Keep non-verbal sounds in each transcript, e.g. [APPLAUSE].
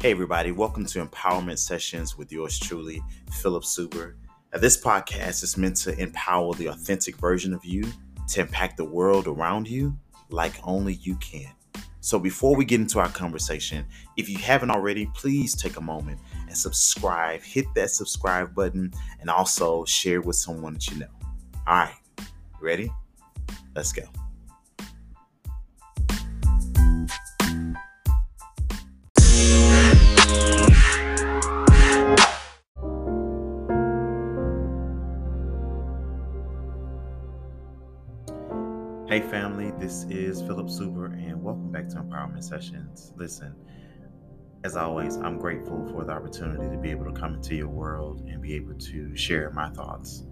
Hey, everybody, welcome to Empowerment Sessions with yours truly, Philip Suber. Now, this podcast is meant to empower the authentic version of you to impact the world around you like only you can. So, before we get into our conversation, if you haven't already, please take a moment and subscribe. Hit that subscribe button and also share with someone that you know. All right, ready? Let's go. This is Philip Suber, and welcome back to Empowerment Sessions. Listen, as always, I'm grateful for the opportunity to be able to come into your world and be able to share my thoughts,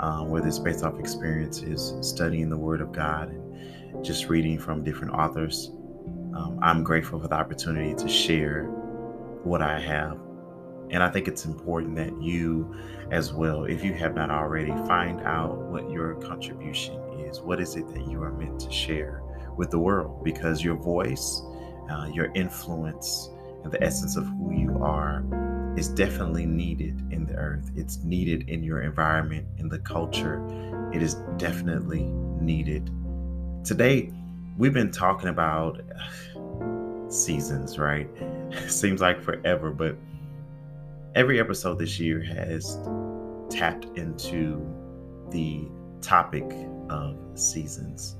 um, whether it's based off experiences, studying the Word of God, and just reading from different authors. Um, I'm grateful for the opportunity to share what I have. And I think it's important that you, as well, if you have not already, find out what your contribution is. What is it that you are meant to share with the world? Because your voice, uh, your influence, and the essence of who you are is definitely needed in the earth. It's needed in your environment, in the culture. It is definitely needed. Today, we've been talking about seasons, right? [LAUGHS] Seems like forever, but every episode this year has tapped into the topic of seasons.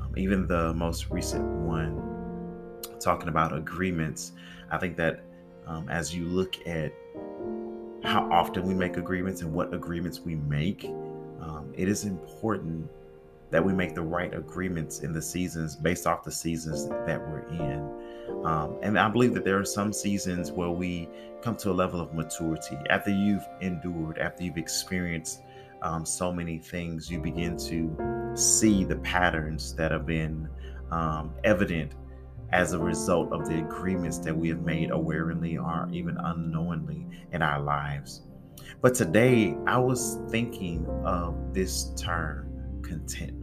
Um, even the most recent one, talking about agreements, I think that um, as you look at how often we make agreements and what agreements we make, um, it is important that we make the right agreements in the seasons based off the seasons that we're in. Um, and I believe that there are some seasons where we come to a level of maturity after you've endured, after you've experienced um, so many things, you begin to see the patterns that have been um, evident as a result of the agreements that we have made awareness or even unknowingly in our lives. But today, I was thinking of this term, contentment.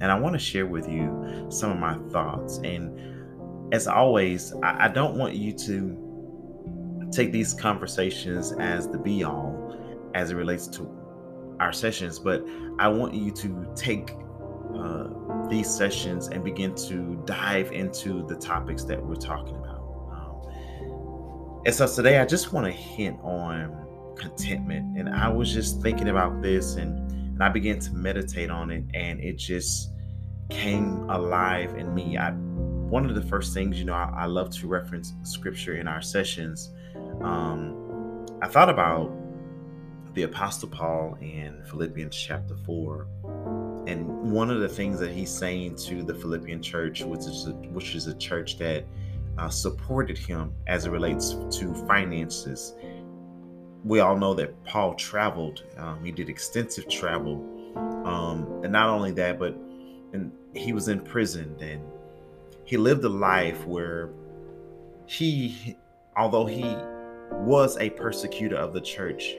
And I want to share with you some of my thoughts. And as always, I, I don't want you to take these conversations as the be all as it relates to our sessions, but I want you to take uh, these sessions and begin to dive into the topics that we're talking about. Um, and so today, I just want to hint on contentment. And I was just thinking about this and, and I began to meditate on it, and it just came alive in me. I one of the first things, you know, I, I love to reference scripture in our sessions. Um, I thought about the Apostle Paul in Philippians chapter 4. And one of the things that he's saying to the Philippian church, which is a, which is a church that uh, supported him as it relates to finances. We all know that Paul traveled. Um, he did extensive travel, um, and not only that, but and he was imprisoned and he lived a life where he, although he was a persecutor of the church,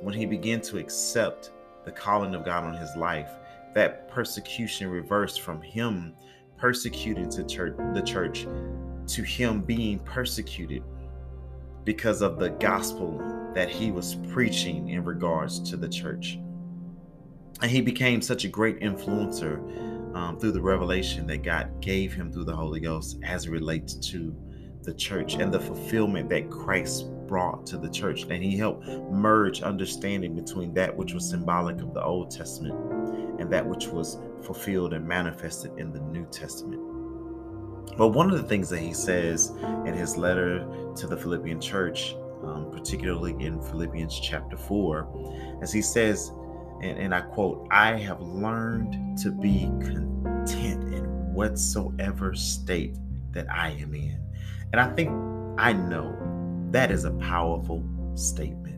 when he began to accept the calling of God on his life, that persecution reversed from him persecuted to church, the church to him being persecuted because of the gospel that he was preaching in regards to the church. And he became such a great influencer um, through the revelation that God gave him through the Holy Ghost as it relates to the church and the fulfillment that Christ brought to the church. And he helped merge understanding between that which was symbolic of the Old Testament and that which was fulfilled and manifested in the New Testament. But one of the things that he says in his letter to the Philippian church, um, particularly in Philippians chapter 4, as he says, and, and I quote, I have learned to be content in whatsoever state that I am in. And I think I know that is a powerful statement.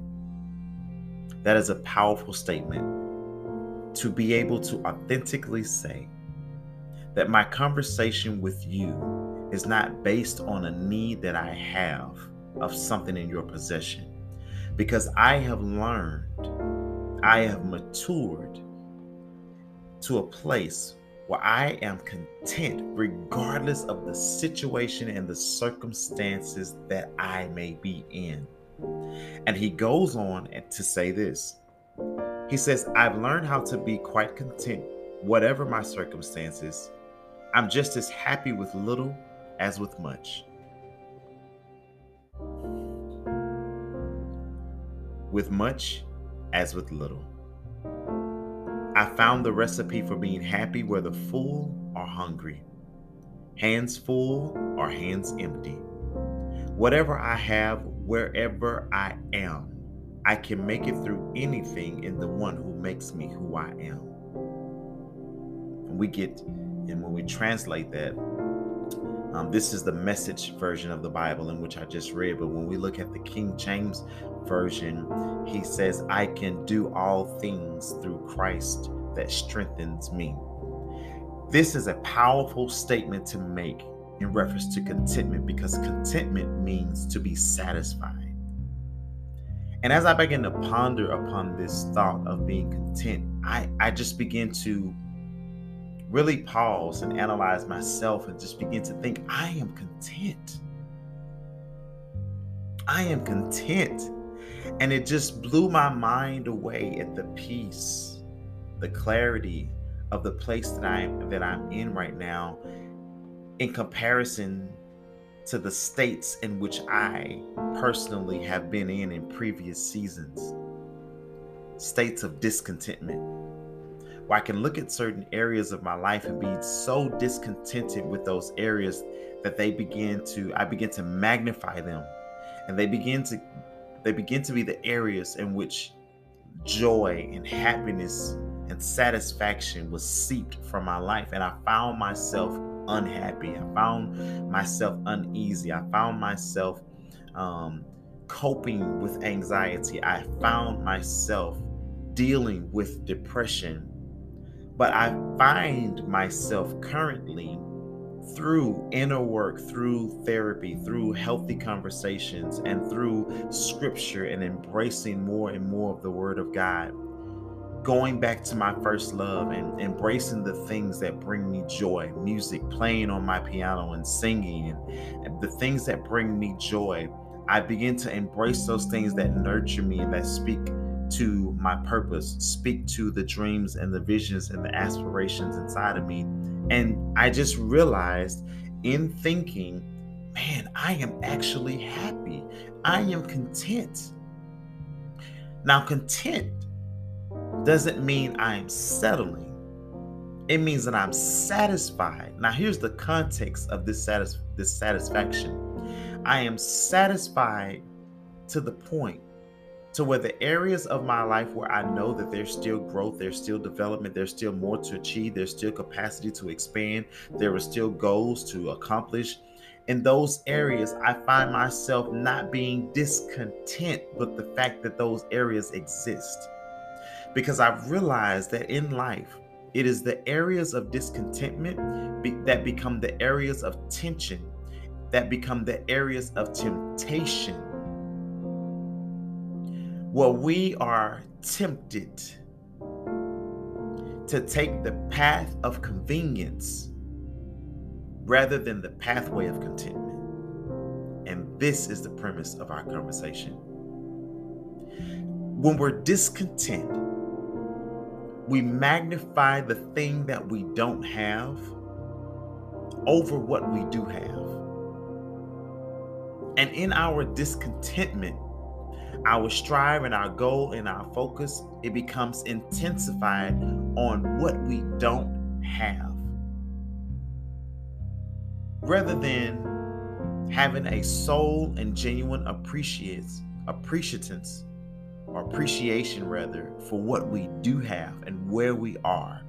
That is a powerful statement to be able to authentically say that my conversation with you is not based on a need that I have of something in your possession. Because I have learned I have matured to a place where I am content regardless of the situation and the circumstances that I may be in. And he goes on to say this He says, I've learned how to be quite content, whatever my circumstances. I'm just as happy with little as with much. With much as with little. I found the recipe for being happy whether full or hungry, hands full or hands empty. Whatever I have, wherever I am, I can make it through anything in the one who makes me who I am. And we get, and when we translate that, um, this is the message version of the Bible in which I just read. But when we look at the King James version, he says, I can do all things through Christ that strengthens me. This is a powerful statement to make in reference to contentment because contentment means to be satisfied. And as I begin to ponder upon this thought of being content, I, I just begin to really pause and analyze myself and just begin to think, I am content. I am content. And it just blew my mind away at the peace, the clarity of the place that I that I'm in right now in comparison to the states in which I personally have been in in previous seasons. States of discontentment where I can look at certain areas of my life and be so discontented with those areas that they begin to I begin to magnify them and they begin to they begin to be the areas in which joy and happiness and satisfaction was seeped from my life and I found myself unhappy. I found myself uneasy. I found myself um, coping with anxiety. I found myself dealing with depression but I find myself currently through inner work, through therapy, through healthy conversations, and through scripture and embracing more and more of the Word of God. Going back to my first love and embracing the things that bring me joy music, playing on my piano and singing, and, the things that bring me joy. I begin to embrace those things that nurture me and that speak to my purpose, speak to the dreams and the visions and the aspirations inside of me. And I just realized in thinking, man, I am actually happy. I am content. Now, content doesn't mean I'm settling. It means that I'm satisfied. Now, here's the context of this, satis- this satisfaction. I am satisfied to the point to where the areas of my life where I know that there's still growth, there's still development, there's still more to achieve, there's still capacity to expand, there are still goals to accomplish. In those areas, I find myself not being discontent with the fact that those areas exist. Because I've realized that in life, it is the areas of discontentment be- that become the areas of tension, that become the areas of temptation well, we are tempted to take the path of convenience rather than the pathway of contentment. And this is the premise of our conversation. When we're discontent, we magnify the thing that we don't have over what we do have. And in our discontentment, our strive and our goal and our focus, it becomes intensified on what we don't have. Rather than having a soul and genuine appreciates appreciance or appreciation rather for what we do have and where we are.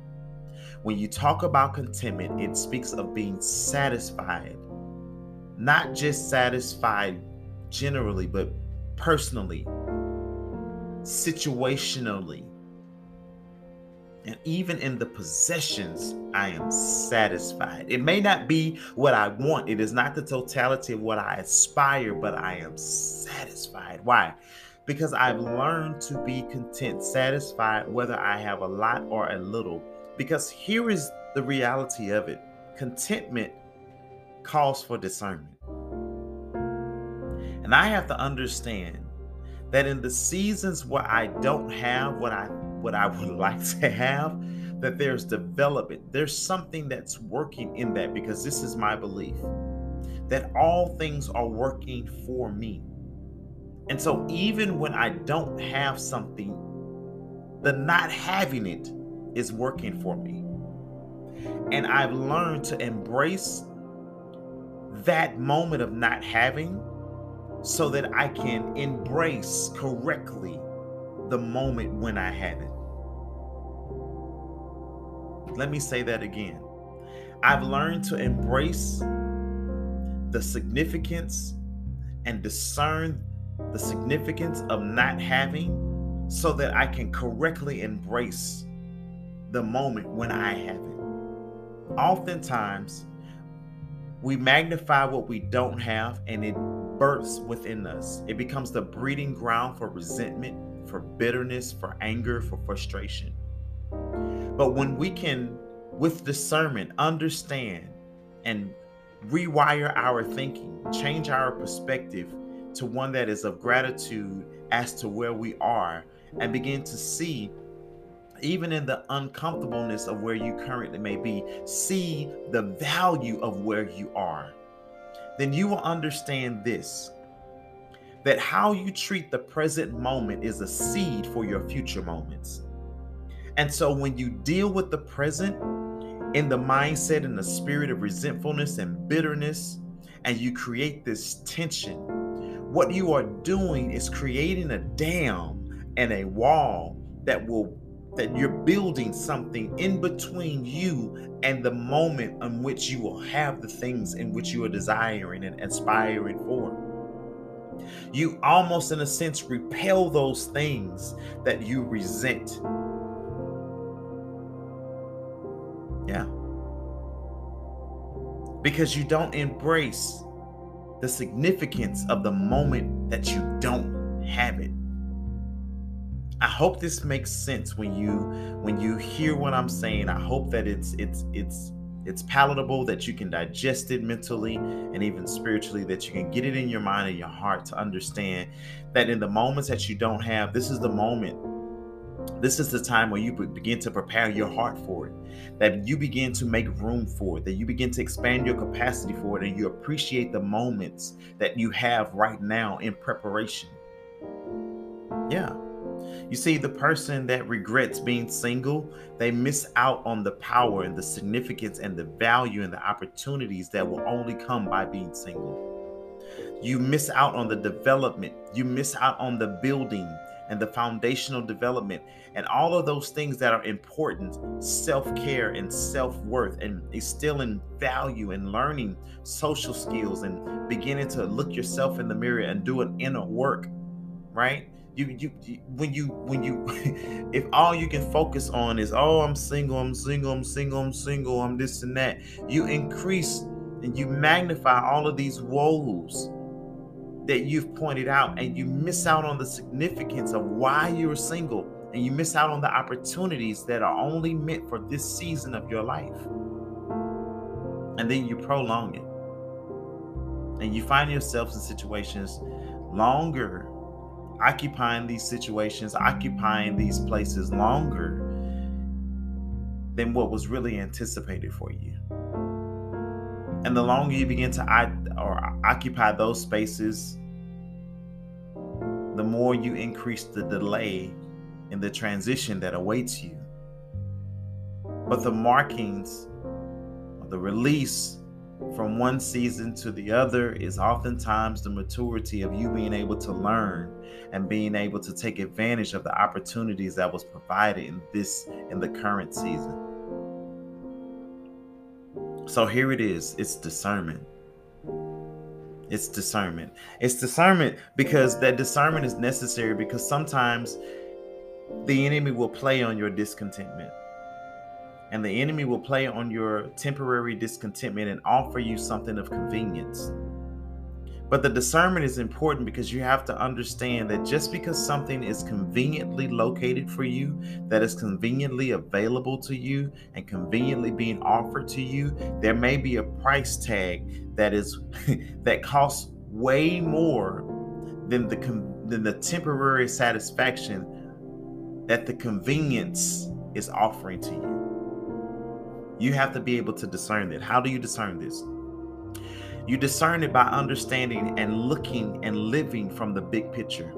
When you talk about contentment, it speaks of being satisfied, not just satisfied generally, but personally, situationally, and even in the possessions, I am satisfied. It may not be what I want, it is not the totality of what I aspire, but I am satisfied. Why? because I've learned to be content, satisfied, whether I have a lot or a little. Because here is the reality of it contentment calls for discernment. And I have to understand that in the seasons where I don't have what I what I would [LAUGHS] like to have, that there's development. There's something that's working in that because this is my belief that all things are working for me. And so even when I don't have something, the not having it is working for me. And I've learned to embrace that moment of not having so that I can embrace correctly the moment when I have it. Let me say that again. I've learned to embrace the significance and discern the significance of not having so that I can correctly embrace the moment when I have it. Oftentimes, we magnify what we don't have and it births within us. It becomes the breeding ground for resentment, for bitterness, for anger, for frustration. But when we can, with discernment, understand and rewire our thinking, change our perspective to one that is of gratitude as to where we are, and begin to see, even in the uncomfortableness of where you currently may be, see the value of where you are, then you will understand this that how you treat the present moment is a seed for your future moments. And so when you deal with the present, in the mindset and the spirit of resentfulness and bitterness, and you create this tension, what you are doing is creating a dam and a wall that will that you're building something in between you and the moment in which you will have the things in which you are desiring and aspiring for. You almost, in a sense, repel those things that you resent Yeah. Because you don't embrace the significance of the moment that you don't have it. I hope this makes sense when you when you hear what I'm saying. I hope that it's it's it's it's palatable that you can digest it mentally and even spiritually that you can get it in your mind and your heart to understand that in the moments that you don't have this is the moment this is the time where you begin to prepare your heart for it, that you begin to make room for it, that you begin to expand your capacity for it, and you appreciate the moments that you have right now in preparation. Yeah. You see, the person that regrets being single, they miss out on the power and the significance and the value and the opportunities that will only come by being single. You miss out on the development, you miss out on the building, and the foundational development and all of those things that are important self-care and self-worth and instilling value and learning social skills and beginning to look yourself in the mirror and do an inner work right you, you, when you when you [LAUGHS] if all you can focus on is oh i'm single i'm single i'm single i'm single i'm this and that you increase and you magnify all of these woes that you've pointed out, and you miss out on the significance of why you're single, and you miss out on the opportunities that are only meant for this season of your life. And then you prolong it. And you find yourselves in situations longer, occupying these situations, occupying these places longer than what was really anticipated for you. And the longer you begin to or occupy those spaces, the more you increase the delay in the transition that awaits you. But the markings, the release from one season to the other is oftentimes the maturity of you being able to learn and being able to take advantage of the opportunities that was provided in this in the current season. So here it is, it's discernment. It's discernment. It's discernment because that discernment is necessary because sometimes the enemy will play on your discontentment. And the enemy will play on your temporary discontentment and offer you something of convenience. But the discernment is important because you have to understand that just because something is conveniently located for you, that is conveniently available to you, and conveniently being offered to you, there may be a price tag that is [LAUGHS] that costs way more than the than the temporary satisfaction that the convenience is offering to you. You have to be able to discern that. How do you discern this? You discern it by understanding and looking and living from the big picture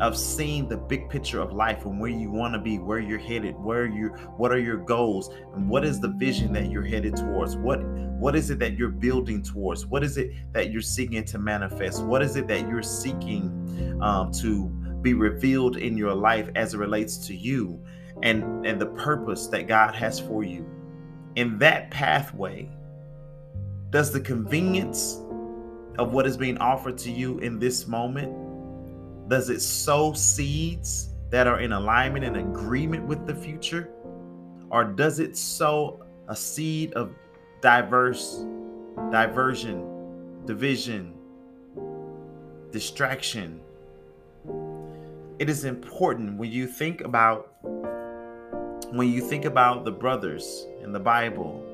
of seeing the big picture of life and where you want to be, where you're headed, where you what are your goals and what is the vision that you're headed towards? What what is it that you're building towards? What is it that you're seeking to manifest? What is it that you're seeking um, to be revealed in your life as it relates to you and and the purpose that God has for you? In that pathway, does the convenience of what is being offered to you in this moment does it sow seeds that are in alignment and agreement with the future? Or does it sow a seed of diverse diversion division distraction? It is important when you think about when you think about the brothers in the bible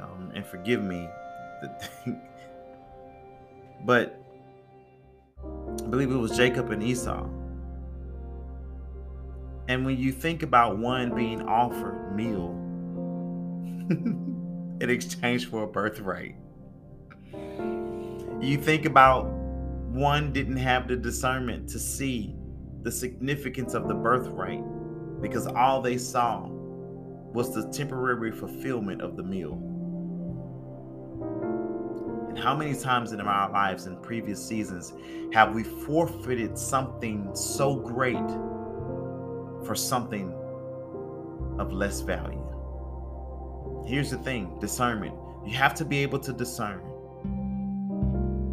um, and forgive me. [LAUGHS] But I believe it was Jacob and Esau. And when you think about one being offered meal [LAUGHS] in exchange for a birthright, you think about one didn't have the discernment to see the significance of the birthright because all they saw was the temporary fulfillment of the meal. And how many times in our lives in previous seasons have we forfeited something so great for something of less value? Here's the thing discernment. You have to be able to discern.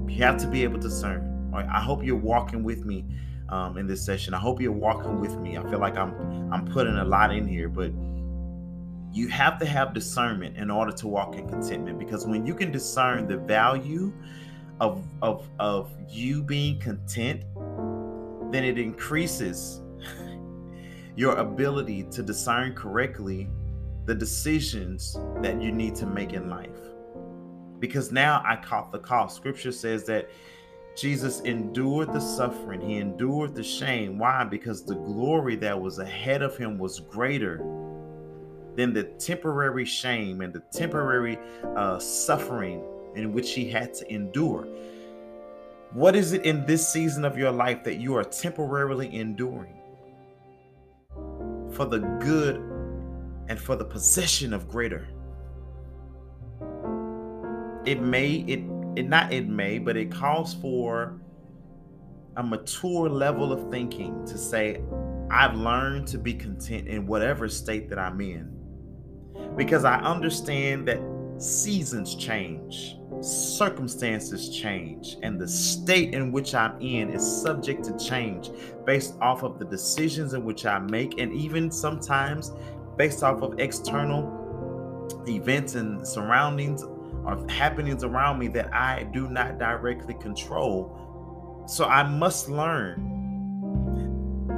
You have to be able to discern. I hope you're walking with me um, in this session. I hope you're walking with me. I feel like I'm I'm putting a lot in here, but you have to have discernment in order to walk in contentment because when you can discern the value of of of you being content then it increases [LAUGHS] your ability to discern correctly the decisions that you need to make in life because now I caught the call. scripture says that Jesus endured the suffering he endured the shame why because the glory that was ahead of him was greater than the temporary shame and the temporary uh, suffering in which he had to endure. What is it in this season of your life that you are temporarily enduring for the good and for the possession of greater? It may, it, not it may, but it calls for a mature level of thinking to say, I've learned to be content in whatever state that I'm in. Because I understand that seasons change, circumstances change, and the state in which I'm in is subject to change based off of the decisions in which I make, and even sometimes based off of external events and surroundings or happenings around me that I do not directly control. So I must learn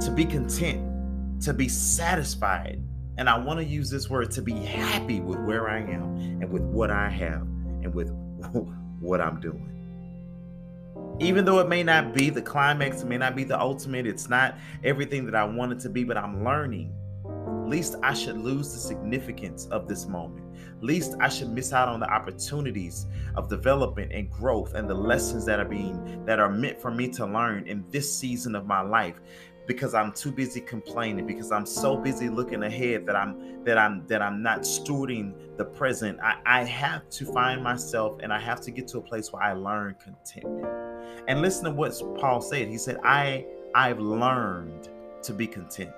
to be content, to be satisfied and I want to use this word to be happy with where I am and with what I have and with [LAUGHS] what I'm doing. Even though it may not be the climax, it may not be the ultimate, it's not everything that I want it to be, but I'm learning. Least I should lose the significance of this moment. Least I should miss out on the opportunities of development and growth and the lessons that are being that are meant for me to learn in this season of my life because I'm too busy complaining because I'm so busy looking ahead that I'm that I'm that I'm not stewarding the present. I, I have to find myself and I have to get to a place where I learn contentment. And listen to what Paul said. He said, I I've learned to be content.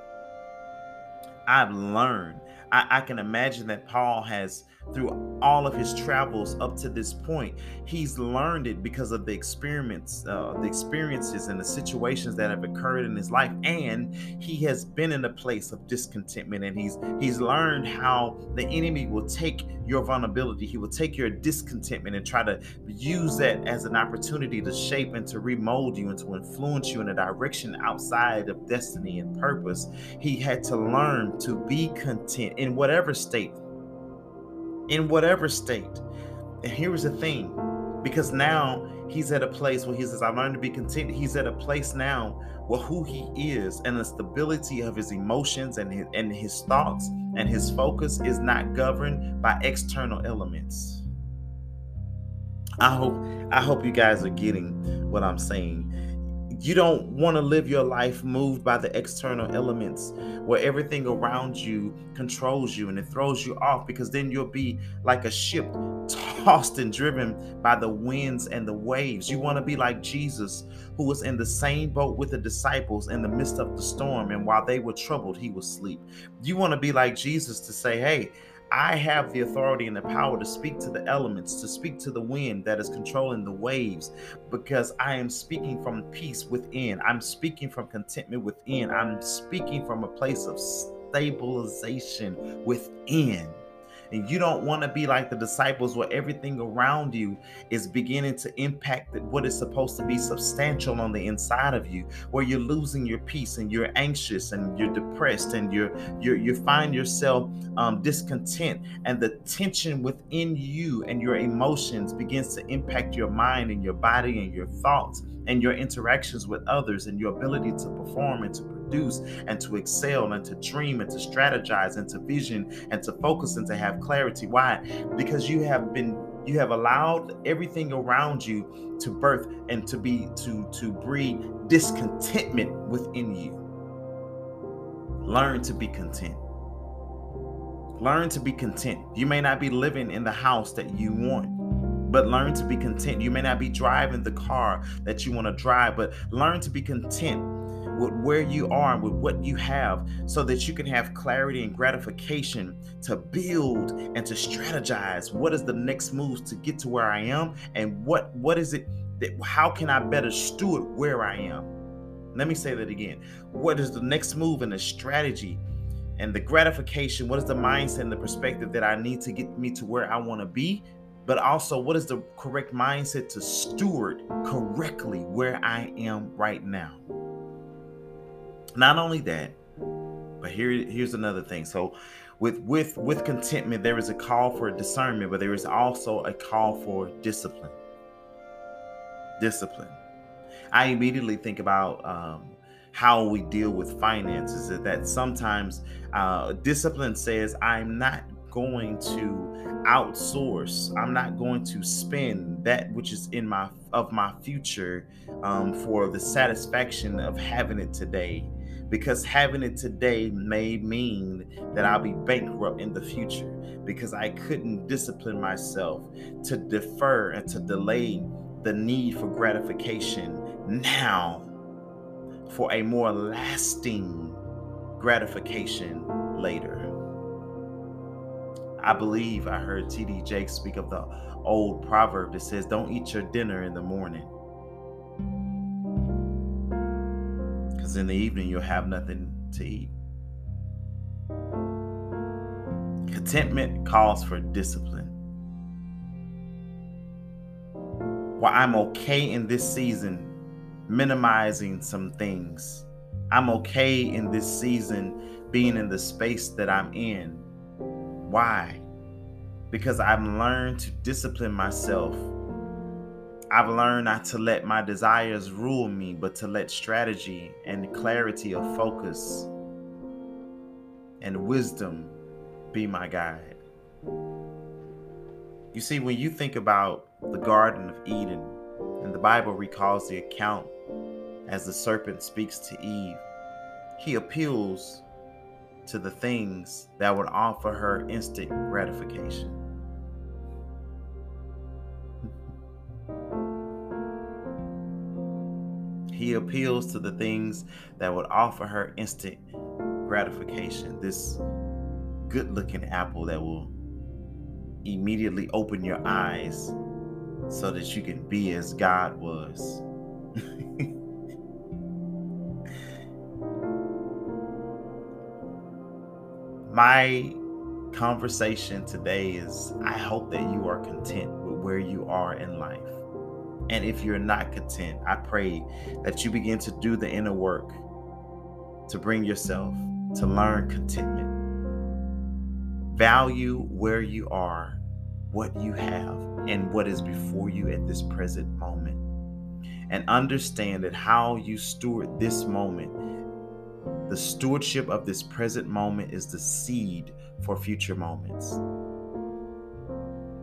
I've learned. I, I can imagine that Paul has through all of his travels up to this point he's learned it because of the experiments uh, the experiences and the situations that have occurred in his life and he has been in a place of discontentment and he's he's learned how the enemy will take your vulnerability he will take your discontentment and try to use that as an opportunity to shape and to remold you and to influence you in a direction outside of destiny and purpose. He had to learn to be content in whatever state in whatever state. And here's the thing because now he's at a place where he says, I learned to be content. He's at a place now where who he is and the stability of his emotions and his, and his thoughts and his focus is not governed by external elements. I hope I hope you guys are getting what I'm saying you don't want to live your life moved by the external elements where everything around you controls you and it throws you off because then you'll be like a ship tossed and driven by the winds and the waves. You want to be like Jesus, who was in the same boat with the disciples in the midst of the storm, and while they were troubled, he was asleep. You want to be like Jesus to say, Hey, I have the authority and the power to speak to the elements, to speak to the wind that is controlling the waves, because I am speaking from peace within. I'm speaking from contentment within. I'm speaking from a place of stabilization within. And you don't want to be like the disciples where everything around you is beginning to impact what is supposed to be substantial on the inside of you, where you're losing your peace and you're anxious and you're depressed and you're, you're you find yourself um, discontent. And the tension within you and your emotions begins to impact your mind and your body and your thoughts and your interactions with others and your ability to perform and to produce and to excel and to dream and to strategize and to vision and to focus and to have clarity. Why? Because you have been you have allowed everything around you to birth and to be to to breed discontentment within you. Learn to be content. Learn to be content. You may not be living in the house that you want, but learn to be content. You may not be driving the car that you want to drive, but learn to be content with where you are and with what you have so that you can have clarity and gratification to build and to strategize what is the next move to get to where I am and what what is it that how can I better steward where I am? Let me say that again. What is the next move and the strategy and the gratification? What is the mindset and the perspective that I need to get me to where I want to be? But also what is the correct mindset to steward correctly where I am right now not only that, but here here's another thing. So with with with contentment, there is a call for discernment, but there is also a call for discipline. Discipline. I immediately think about um, how we deal with finances. That sometimes uh, discipline says, "I'm not going to outsource. I'm not going to spend that which is in my of my future um, for the satisfaction of having it today." Because having it today may mean that I'll be bankrupt in the future because I couldn't discipline myself to defer and to delay the need for gratification now for a more lasting gratification later. I believe I heard T.D. Jakes speak of the old proverb that says, Don't eat your dinner in the morning because in the evening you'll have nothing to eat. Contentment calls for discipline. While I'm okay in this season, minimizing some things, I'm okay in this season being in the space that I'm in. Why? Because I've learned to discipline myself I've learned not to let my desires rule me, but to let strategy and clarity of focus and wisdom be my guide. You see, when you think about the Garden of Eden, and the Bible recalls the account as the serpent speaks to Eve, he appeals to the things that would offer her instant gratification. Appeals to the things that would offer her instant gratification. This good looking apple that will immediately open your eyes so that you can be as God was. [LAUGHS] My conversation today is I hope that you are content with where you are in life. And if you're not content, I pray that you begin to do the inner work to bring yourself to learn contentment. Value where you are, what you have, and what is before you at this present moment. And understand that how you steward this moment, the stewardship of this present moment is the seed for future moments.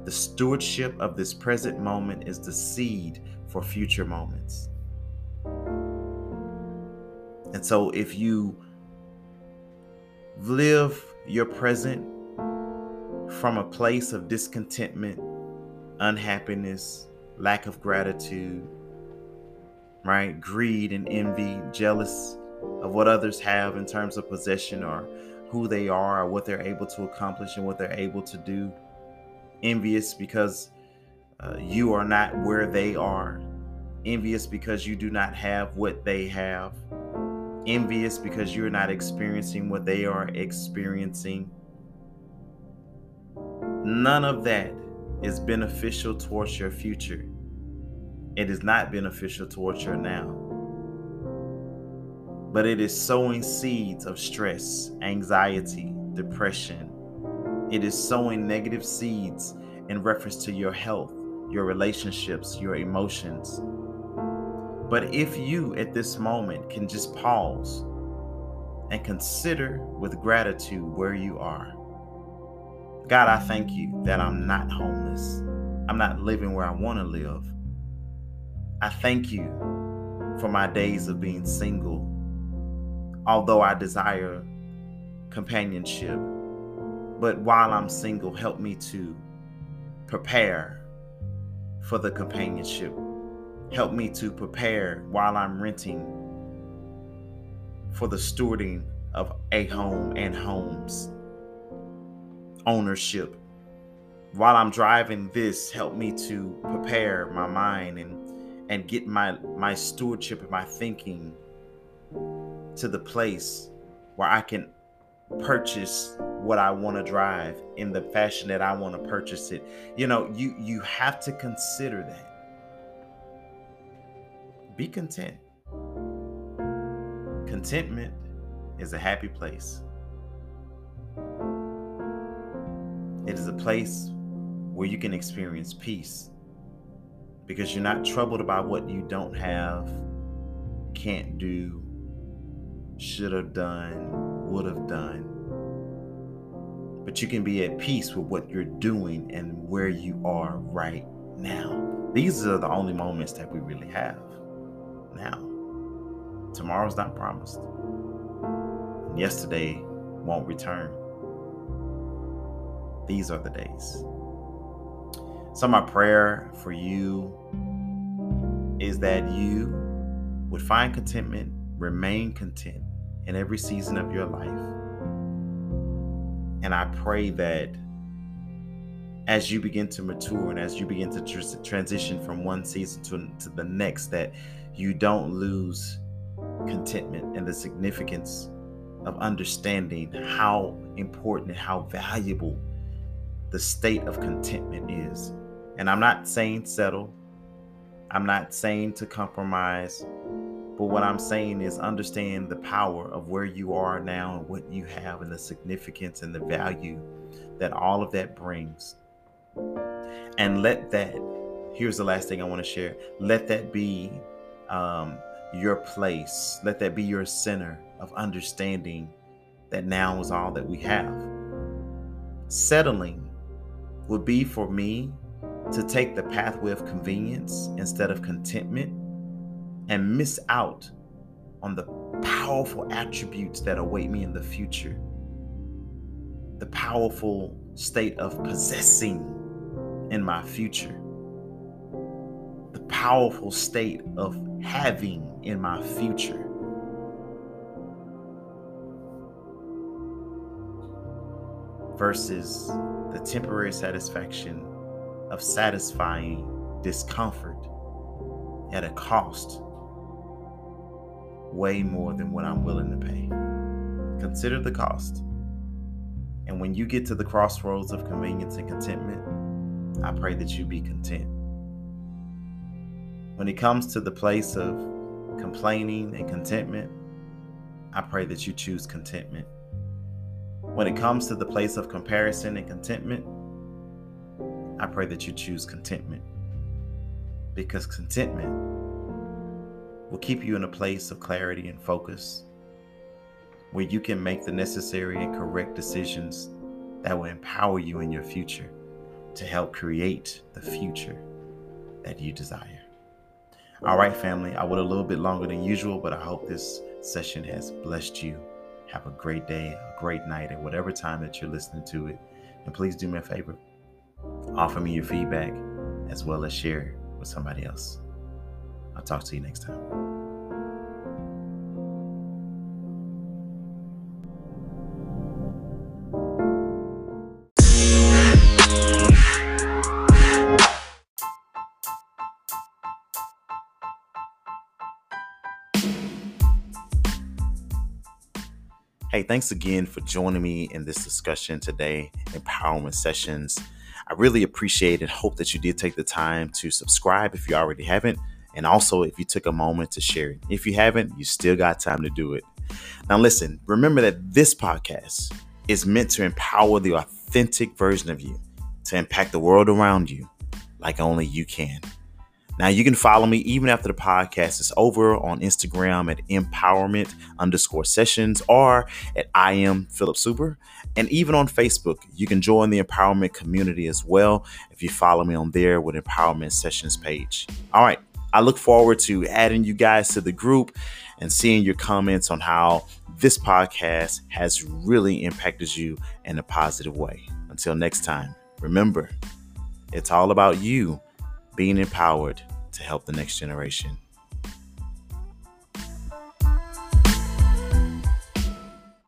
The stewardship of this present moment is the seed for future moments. And so if you live your present from a place of discontentment, unhappiness, lack of gratitude, right? Greed and envy, jealous of what others have in terms of possession or who they are or what they're able to accomplish and what they're able to do. Envious because uh, you are not where they are. Envious because you do not have what they have. Envious because you're not experiencing what they are experiencing. None of that is beneficial towards your future. It is not beneficial towards your now. But it is sowing seeds of stress, anxiety, depression. It is sowing negative seeds in reference to your health, your relationships, your emotions. But if you at this moment can just pause and consider with gratitude where you are. God, I thank you that I'm not homeless. I'm not living where I want to live. I thank you for my days of being single, although I desire companionship. But while I'm single, help me to prepare for the companionship. Help me to prepare while I'm renting for the stewarding of a home and homes ownership. While I'm driving this, help me to prepare my mind and and get my my stewardship and my thinking to the place where I can purchase what I want to drive in the fashion that I want to purchase it. You know, you you have to consider that. Be content. Contentment is a happy place. It is a place where you can experience peace because you're not troubled about what you don't have, can't do, should have done, would have done. But you can be at peace with what you're doing and where you are right now. These are the only moments that we really have now. Tomorrow's not promised. And yesterday won't return. These are the days. So, my prayer for you is that you would find contentment, remain content in every season of your life. And I pray that as you begin to mature and as you begin to tr- transition from one season to, to the next, that you don't lose contentment and the significance of understanding how important and how valuable the state of contentment is. And I'm not saying settle, I'm not saying to compromise, but what I'm saying is understand the power of where you are now and what you have and the significance and the value that all of that brings. And let that, here's the last thing I want to share let that be um, your place, let that be your center of understanding that now is all that we have. Settling would be for me to take the pathway of convenience instead of contentment and miss out on the powerful attributes that await me in the future. The powerful state of possessing in my future. The powerful state of having in my future. versus the temporary satisfaction of satisfying discomfort at a cost way more than what I'm willing to pay. Consider the cost. And when you get to the crossroads of convenience and contentment, I pray that you be content. When it comes to the place of complaining and contentment, I pray that you choose contentment. When it comes to the place of comparison and contentment, I pray that you choose contentment. Because contentment will keep you in a place of clarity and focus where you can make the necessary and correct decisions that will empower you in your future to help create the future that you desire. All right, family, I went a little bit longer than usual, but I hope this session has blessed you. Have a great day, a great night, at whatever time that you're listening to it. And please do me a favor offer me your feedback as well as share with somebody else. I'll talk to you next time. Hey, thanks again for joining me in this discussion today, Empowerment Sessions. I really appreciate and hope that you did take the time to subscribe if you already haven't, and also if you took a moment to share it. If you haven't, you still got time to do it. Now, listen, remember that this podcast is meant to empower the authentic version of you to impact the world around you like only you can. Now you can follow me even after the podcast is over on Instagram at empowerment underscore sessions or at I am Philip Super. And even on Facebook, you can join the empowerment community as well if you follow me on there with Empowerment Sessions page. All right. I look forward to adding you guys to the group and seeing your comments on how this podcast has really impacted you in a positive way. Until next time, remember, it's all about you being empowered to help the next generation.